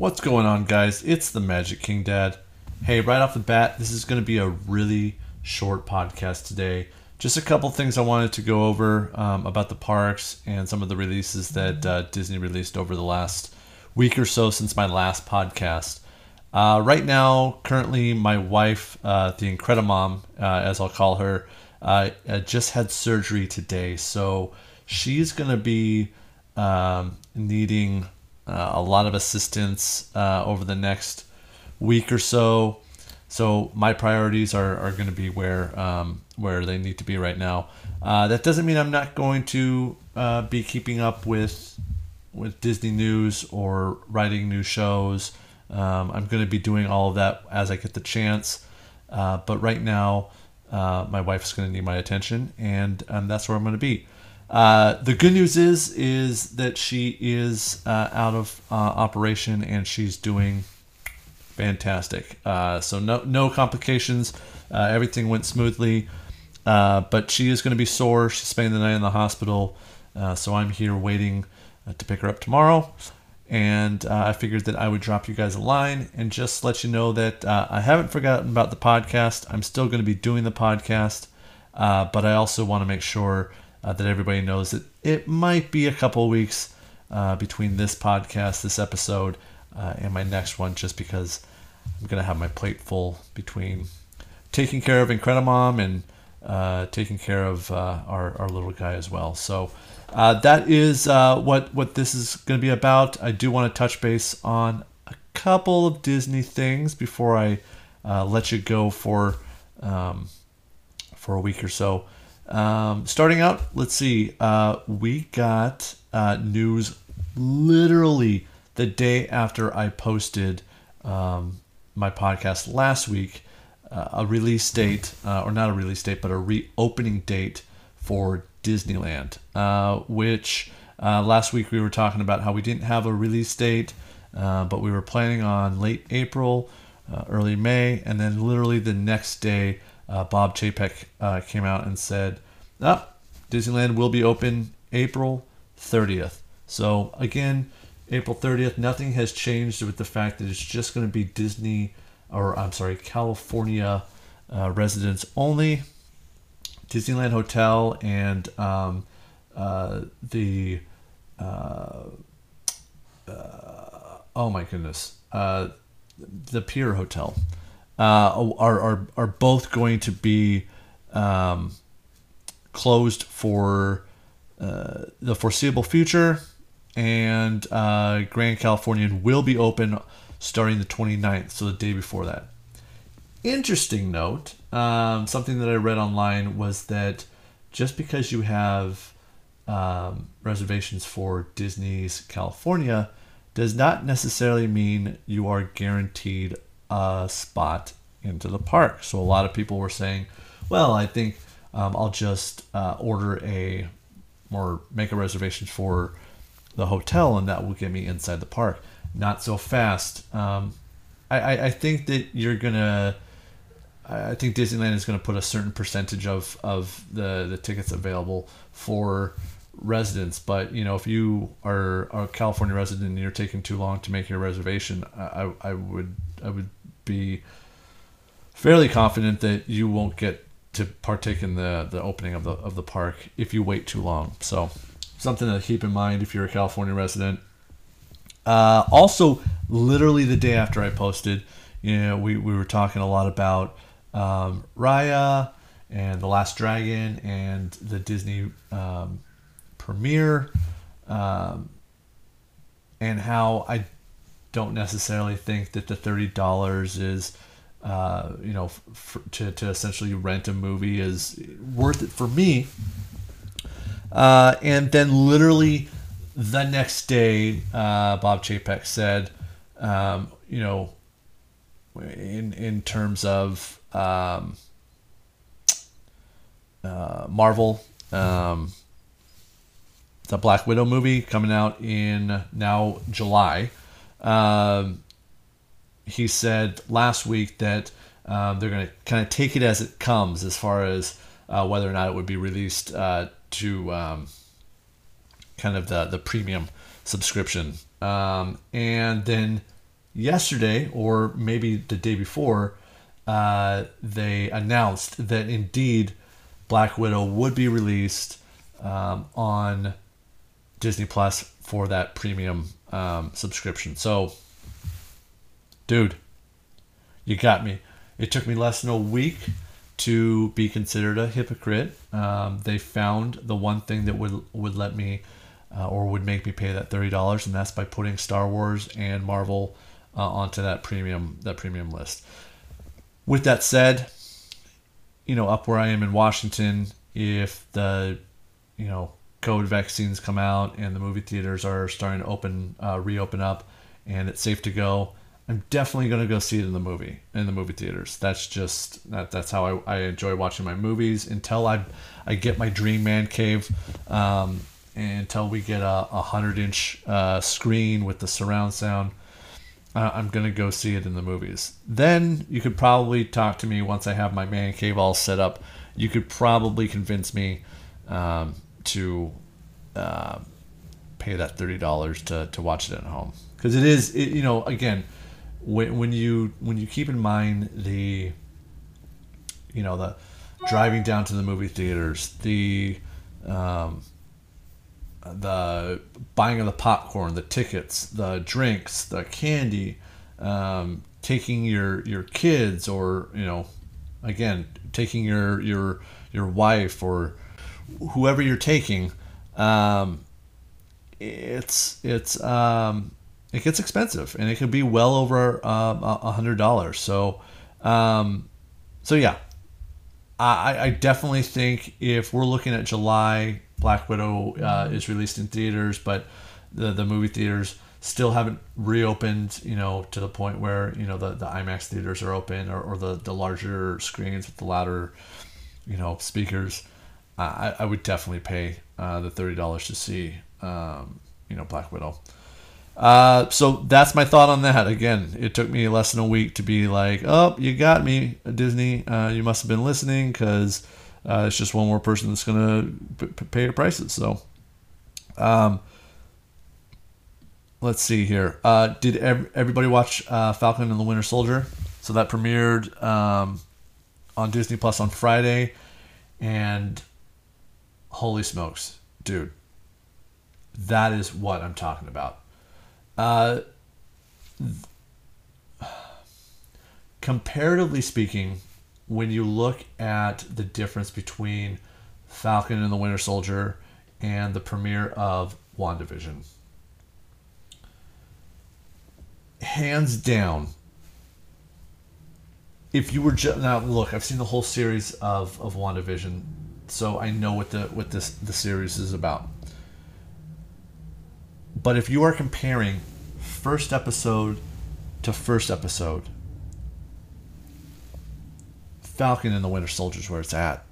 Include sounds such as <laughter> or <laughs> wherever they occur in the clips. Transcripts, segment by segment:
What's going on, guys? It's the Magic King Dad. Hey, right off the bat, this is going to be a really short podcast today. Just a couple things I wanted to go over um, about the parks and some of the releases that uh, Disney released over the last week or so since my last podcast. Uh, right now, currently, my wife, uh, the Incredimom, uh, as I'll call her, uh, uh, just had surgery today. So she's going to be um, needing uh, a lot of assistance uh, over the next week or so. So my priorities are, are going to be where um, where they need to be right now. Uh, that doesn't mean I'm not going to uh, be keeping up with with Disney news or writing new shows. Um, I'm going to be doing all of that as I get the chance. Uh, but right now, uh, my wife's going to need my attention, and um, that's where I'm going to be. Uh, the good news is is that she is uh, out of uh, operation and she's doing fantastic. Uh, so no no complications. Uh, everything went smoothly, but she is going to be sore. She's spending the night in the hospital, so I'm here waiting to pick her up tomorrow. And I figured that I would drop you guys a line and just let you know that I haven't forgotten about the podcast. I'm still going to be doing the podcast, but I also want to make sure uh, that everybody knows that it might be a couple weeks uh, between this podcast, this episode, uh, and my next one, just because I'm going to have my plate full between taking care of Incredimom and uh, taking care of uh, our, our little guy as well. So uh, that is what, what this is going to be about. I do want to touch base on a couple of Disney things before I let you go for um, for a week or so. Um, starting out, let's see. Uh, we got uh, news literally the day after I posted um, my podcast last week. Uh, a release date, uh, or not a release date, but a reopening date for Disneyland. Uh, which uh, last week we were talking about how we didn't have a release date, but we were planning on late April, early May, and then literally the next day uh, Bob Chapek uh, came out and said, "Ah, Disneyland will be open April 30th." So again, April 30th. Nothing has changed with the fact that it's just going to be Disney, or I'm sorry, California uh, residents only. Disneyland Hotel and um, uh, the uh, uh, oh my goodness, the Pier Hotel uh, are, are are both going to be um, closed for uh, the foreseeable future, and uh, Grand Californian will be open starting the 29th, so the day before that. Interesting note, um, something that I read online was that just because you have um, reservations for Disney's California does not necessarily mean you are guaranteed a spot into the park. So a lot of people were saying, well, I think um, I'll just uh, order a or make a reservation for the hotel and that will get me inside the park. Not so fast. Um, I, I think that you're gonna. I think Disneyland is going to put a certain percentage of, of the, the tickets available for residents. But you know, if you are a California resident and you're taking too long to make your reservation, I, I would I would be fairly confident that you won't get to partake in the, the opening of the of the park if you wait too long. So something to keep in mind if you're a California resident. Uh, also, literally the day after I posted, you know, we, we were talking a lot about um, Raya and The Last Dragon and the Disney um, premiere, um, and how I don't necessarily think that the thirty dollars is, uh, you know, to to essentially rent a movie is worth it for me. Uh, and then literally the next day, uh, Bob Chapek said, um, you know, in in terms of um, uh, Marvel. Um, the Black Widow movie coming out in now July. Um, he said last week that um, they're going to kind of take it as it comes as far as uh, whether or not it would be released uh, to um, kind of the, the premium subscription. Um, and then yesterday, or maybe the day before, uh, they announced that indeed Black Widow would be released um, on Disney Plus for that premium um, subscription. So, dude, you got me. It took me less than a week to be considered a hypocrite. Um, they found the one thing that would would let me uh, or would make me pay that thirty dollars, and that's by putting Star Wars and Marvel uh, onto that premium that premium list. With that said, you know, up where I am in Washington, if the you know COVID vaccines come out and the movie theaters are starting to open uh, reopen up, and it's safe to go. I'm definitely gonna go see it in the movie in the movie theaters. That's just that that's how I, I enjoy watching my movies until I I get my dream man cave um, until we get a, a hundred inch uh, screen with the surround sound. Uh, I'm gonna go see it in the movies. Then you could probably talk to me once I have my man cave all set up. You could probably convince me um, to uh, pay that thirty dollars to to watch it at home. Because it is it, you know again when, when you when you keep in mind the you know the driving down to the movie theaters the um, the buying of the popcorn the tickets the drinks the candy um, taking your your kids or you know again taking your your your wife or whoever you're taking um, it's it's um, it gets expensive and it could be well over um, a hundred dollars. So, um, so yeah, I, I definitely think if we're looking at July, Black Widow uh, is released in theaters, but the the movie theaters still haven't reopened, you know, to the point where you know the, the IMAX theaters are open or, or the the larger screens with the louder, you know, speakers. I, I would definitely pay uh, the thirty dollars to see, um, you know, Black Widow. Uh, so that's my thought on that. Again, it took me less than a week to be like, "Oh, you got me, Disney. Uh, you must have been listening because uh, it's just one more person that's gonna p- pay your prices." So, um, let's see here. Uh, did ev- everybody watch uh, Falcon and the Winter Soldier? So that premiered um, on Disney Plus on Friday, and holy smokes, dude, that is what I'm talking about. Uh, comparatively speaking, when you look at the difference between Falcon and the Winter Soldier and the premiere of WandaVision, hands down, if you were just now look, I've seen the whole series of of WandaVision, so I know what the what this the series is about. But if you are comparing first episode to first episode, Falcon and the Winter Soldier is where it's at.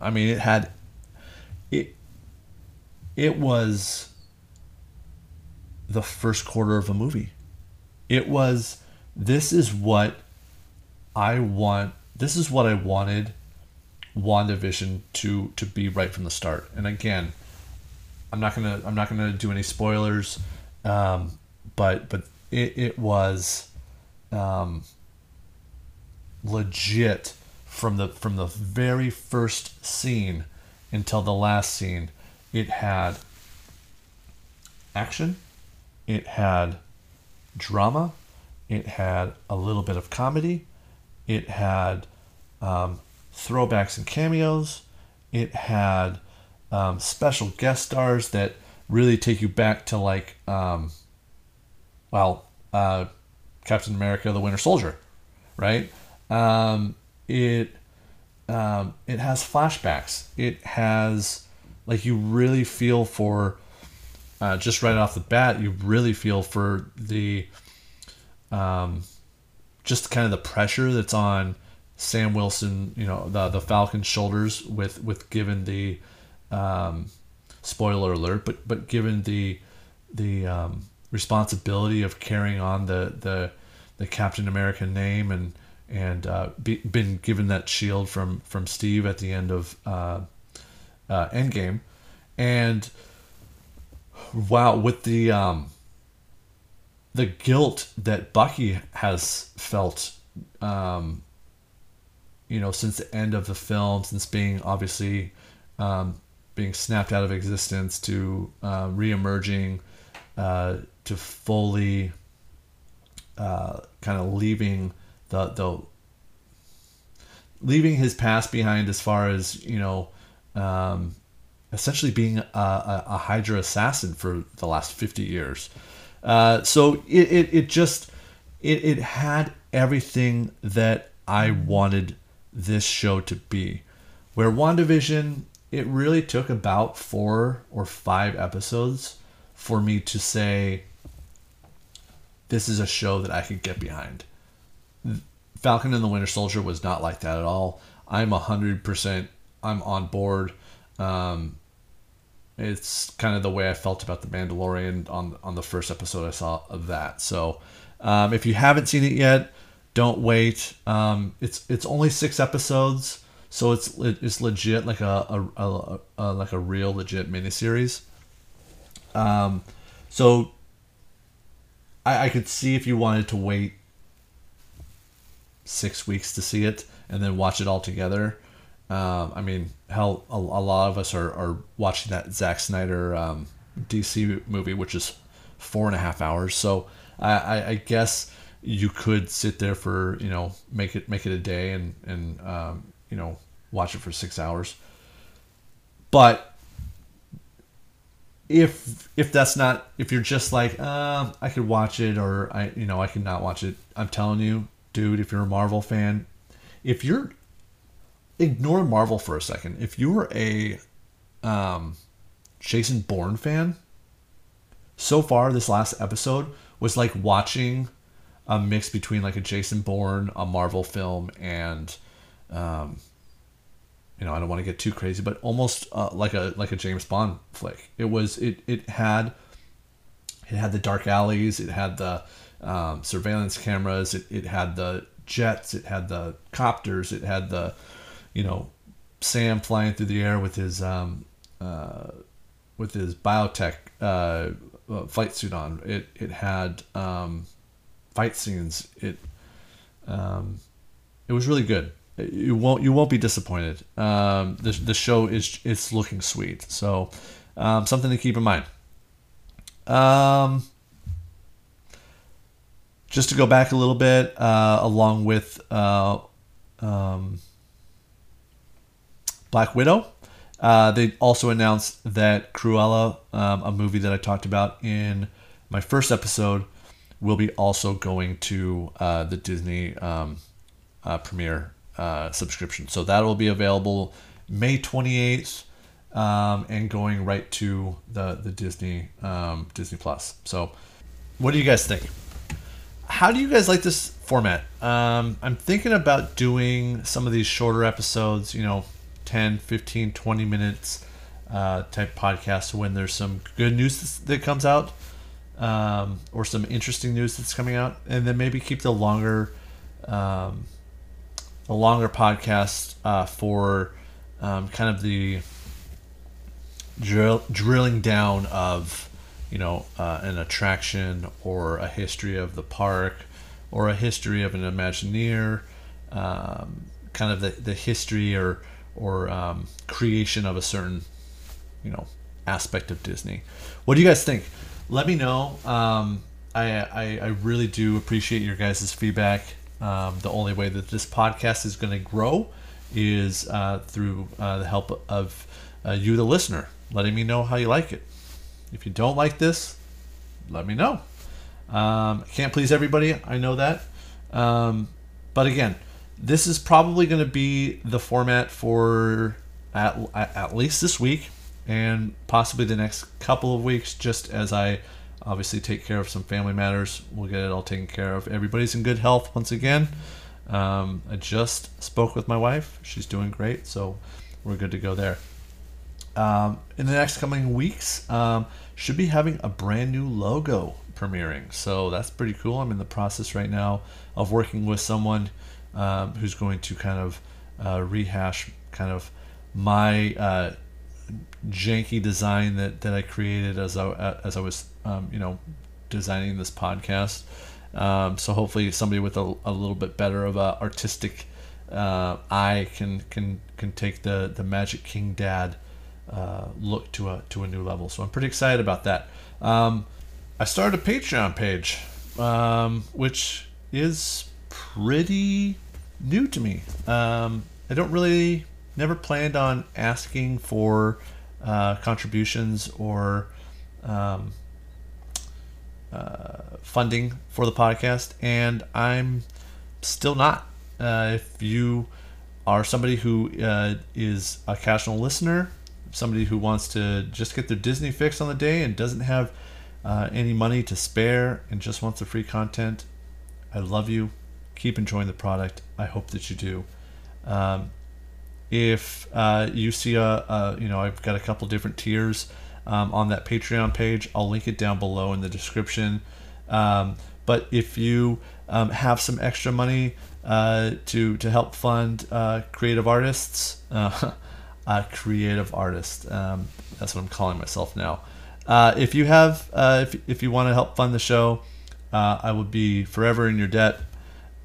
I mean, it had it. It was the first quarter of a movie. It was. This is what I want. This is what I wanted WandaVision to to be right from the start. And again, I'm not gonna I'm not gonna do any spoilers, um, but but it, it was um, legit from the from the very first scene until the last scene. It had action, it had drama, it had a little bit of comedy, it had um, throwbacks and cameos, it had um, special guest stars that really take you back to like, um, well, uh, Captain America: The Winter Soldier, right? Um, it um, it has flashbacks. It has like you really feel for uh, just right off the bat. You really feel for the um, just kind of the pressure that's on Sam Wilson, you know, the the Falcon's shoulders with with given the um, spoiler alert, but but given the the um, responsibility of carrying on the the the Captain America name and and uh, be, been given that shield from from Steve at the end of uh, uh, Endgame, and wow, with the um, the guilt that Bucky has felt, um, you know, since the end of the film, since being obviously um, being snapped out of existence to uh, reemerging, uh, to fully uh, kind of leaving the the leaving his past behind as far as you know um, essentially being a, a, a, hydra assassin for the last 50 years. Uh, so it, it, it just it, it had everything that i wanted this show to be where wandavision it really took about four or five episodes for me to say this is a show that i could get behind Falcon and the Winter Soldier was not like that at all. I'm hundred percent. I'm on board. Um, it's kind of the way I felt about the Mandalorian on on the first episode I saw of that. So, um, if you haven't seen it yet, don't wait. Um, it's it's only six episodes, so it's it's legit like a, a, a, a like a real legit miniseries. Um, so I, I could see if you wanted to wait six weeks to see it and then watch it all together. Um, I mean, hell, a, a, lot of us are, are watching that Zack Snyder um, DC movie, which is four and a half hours. So I, I, I, guess you could sit there for you know make it make it a day and and um, you know watch it for six hours. But if if that's not if you're just like uh, I could watch it or I you know I could not watch it, I'm telling you dude, if you're a Marvel fan, if you're ignore Marvel for a second. If you were a um, Jason Bourne fan, so far this last episode was like watching a mix between like a Jason Bourne, a Marvel film, and um, you know I don't want to get too crazy, but almost uh, like a like a James Bond flick. It was it it had it had the dark alleys, it had the um, surveillance cameras. It, it had the jets. It had the copters. It had the, you know, Sam flying through the air with his um, uh, with his biotech uh, uh, flight suit on. It it had um, fight scenes. It um, it was really good. You won't you won't be disappointed. Um, the the show is it's looking sweet. So um, something to keep in mind. Um, just to go back a little bit, uh, along with uh, um, Black Widow, uh, they also announced that Cruella, um, a movie that I talked about in my first episode, will be also going to uh, the Disney um, uh, premiere uh, subscription. So that will be available May 28th. Um, and going right to the the Disney um, Disney Plus. So, what do you guys think? how do you guys like this format? Um, I'm thinking about doing some of these shorter episodes, you know, 10, 15, 20 minutes uh, type podcasts when there's some good news that comes out um, or some interesting news that's coming out. And then maybe keep the longer, um, a longer podcast uh, for um, kind of the drill, drilling down of you know, uh, an attraction or a history of the park or a history of an Imagineer, um, kind of the, the history or or um, creation of a certain, you know, aspect of Disney. What do you guys think? Let me know. Um, I, I, I really do appreciate your guys' feedback. Um, the only way that this podcast is going to grow is uh, through uh, the help of uh, you, the listener, letting me know how you like it. If you don't like this, let me know. Um, can't please everybody. I know that. Um, but again, this is probably going to be the format for at, at least this week and possibly the next couple of weeks, just as I obviously take care of some family matters. We'll get it all taken care of. Everybody's in good health once again. Um, I just spoke with my wife. She's doing great, so we're good to go there um, in the next coming weeks, um, should be having a brand new logo premiering. So that's pretty cool. I'm in the process right now of working with someone um, who's going to kind of uh, rehash kind of my uh, janky design that, that I created as I as I was um, you know designing this podcast. Um, so hopefully somebody with a, a little bit better of a artistic uh, eye can can can take the the Magic King Dad uh, look to a to a new level. So I'm pretty excited about that. Um, I started a Patreon page, um, which is pretty new to me. Um, I don't really never planned on asking for uh, contributions or um, uh, funding for the podcast, and I'm still not. Uh, if you are somebody who uh, is a casual listener, somebody who wants to just get their Disney fix on the day and doesn't have uh, any money to spare and just wants the free content, I love you. Keep enjoying the product. I hope that you do. Um, if uh, you see a, a, you know, I've got a couple different tiers um, on that Patreon page. I'll link it down below in the description. Um, but if you um, have some extra money uh, to to help fund uh, creative artists, uh, a <laughs> creative artist, um, that's what I'm calling myself now. Uh, if you have, uh, if, if you want to help fund the show, uh, I would be forever in your debt.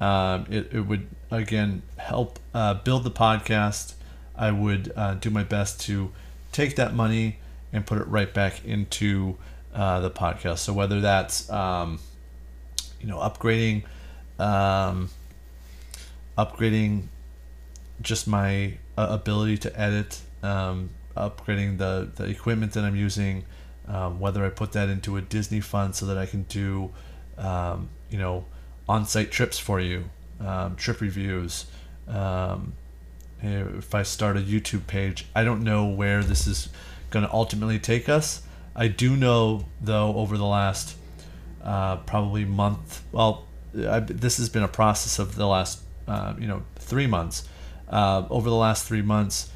Um, it, it would again help build the podcast. I would do my best to take that money and put it right back into uh, the podcast. So whether that's um, you know upgrading, um, upgrading just my uh, ability to edit, um, upgrading the the equipment that I'm using, um, whether I put that into a Disney fund so that I can do um, you know on-site trips for you, um, trip reviews. If I start a YouTube page, I don't know where this is going to ultimately take us. I do know, though, over the last uh, probably month, well, I, this has been a process of the last, uh, you know, three months. Uh, over the last three months,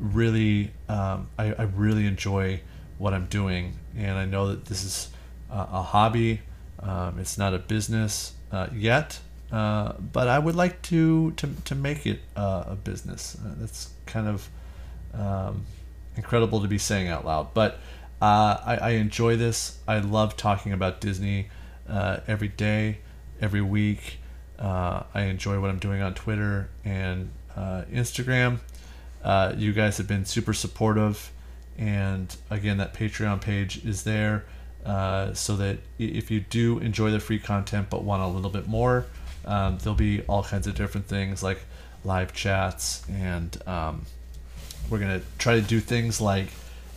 really, um, I, I, really enjoy what I'm doing, and I know that this is a, a hobby. Um, it's not a business uh, yet, uh, but I would like to to, to make it uh, a business. that's kind of um, incredible to be saying out loud. But uh, I, I, enjoy this. I love talking about Disney uh, every day, every week. Uh, I enjoy what I'm doing on Twitter and uh, Instagram. Uh, you guys have been super supportive. And again, that Patreon page is there uh, so that if you do enjoy the free content but want a little bit more, um, there'll be all kinds of different things like live chats and um, we're gonna try to do things like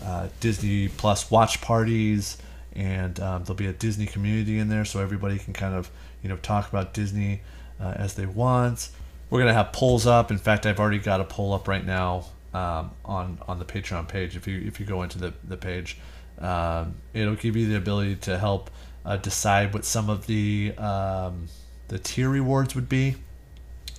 uh, Disney Plus watch parties, and um, there'll be a Disney community in there, so everybody can kind of you know talk about Disney uh, as they want. We're gonna have polls up. In fact, I've already got a poll up right now um, on on the Patreon page. If you if you go into the the page, um, it'll give you the ability to help uh, decide what some of the um, the tier rewards would be.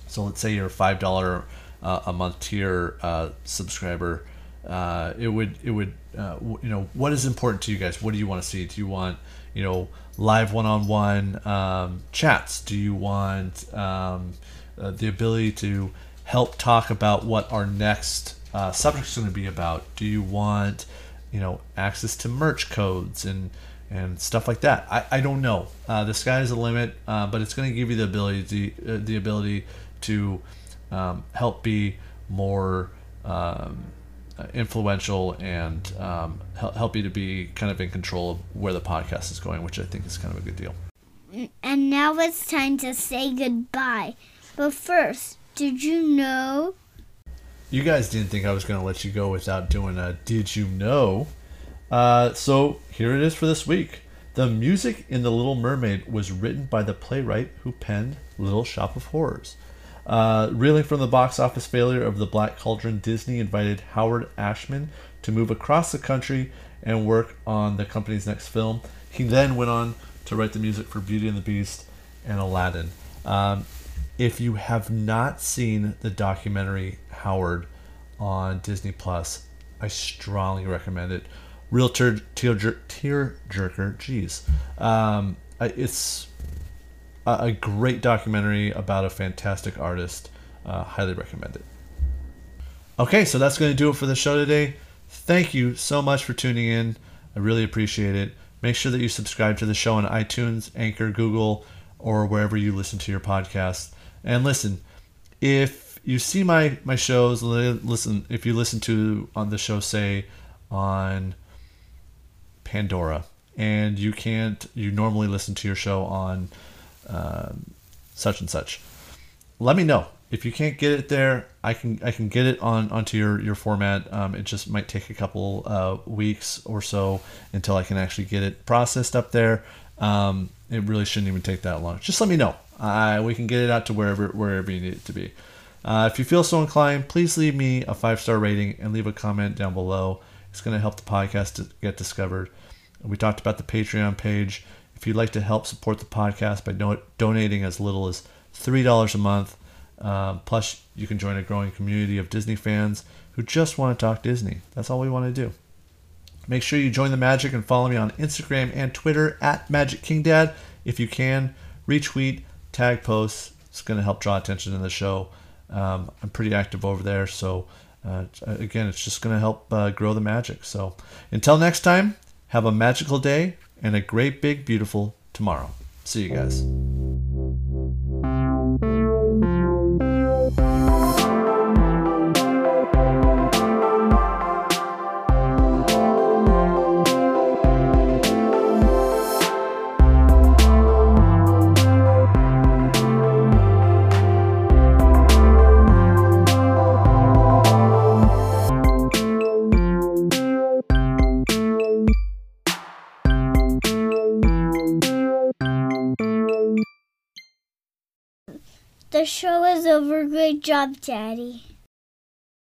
So let's say you're a five dollar uh, a month tier uh, subscriber, uh, it would it would uh, you know what is important to you guys? What do you want to see? Do you want you know live one-on-one um, chats? Do you want um, uh, the ability to help talk about what our next uh, subject is going to be about? Do you want you know access to merch codes and and stuff like that. I, I don't know. Uh, the sky is the limit, uh, but it's going to give you the ability to, uh, the ability to um, help be more um, influential and um, help you to be kind of in control of where the podcast is going, which I think is kind of a good deal. And now it's time to say goodbye. But first, did you know? You guys didn't think I was going to let you go without doing a Did You Know? Uh, so here it is for this week. The music in The Little Mermaid was written by the playwright who penned Little Shop of Horrors. Uh, reeling from the box office failure of The Black Cauldron, Disney invited Howard Ashman to move across the country and work on the company's next film. He then went on to write the music for Beauty and the Beast and Aladdin. Um, if you have not seen the documentary Howard on Disney Plus, I strongly recommend it. Real tear, tear, jerker, jeez. Um, it's a, great documentary about a fantastic artist. Uh, highly recommend it. Okay, so that's going to do it for the show today. Thank you so much for tuning in. I really appreciate it. make sure that you subscribe to the show on iTunes, Anchor, Google, or wherever you listen to your podcast. And listen, if you see my my shows, listen. If you listen to on the show, say on Pandora, and you can't, you normally listen to your show on um, such and such. Let me know if you can't get it there. I can I can get it on onto your your format. Um, it just might take a couple uh, weeks or so until I can actually get it processed up there. Um, it really shouldn't even take that long. Just let me know. We can get it out to wherever wherever you need it to be. Uh, if you feel so inclined, please leave me a five star rating and leave a comment down below. It's going to help the podcast to get discovered. We talked about the Patreon page. If you'd like to help support the podcast by do- donating as little as $3 a month, um, plus you can join a growing community of Disney fans who just want to talk Disney. That's all we want to do. Make sure you join the magic and follow me on Instagram and Twitter at Magic King Dad. If you can, retweet, tag posts. It's going to help draw attention to the show. Um, I'm pretty active over there, so uh, again, it's just going to help uh, grow the magic. So until next time, have a magical day and a great, big, beautiful tomorrow. See you guys. Show is over. Great job, Daddy.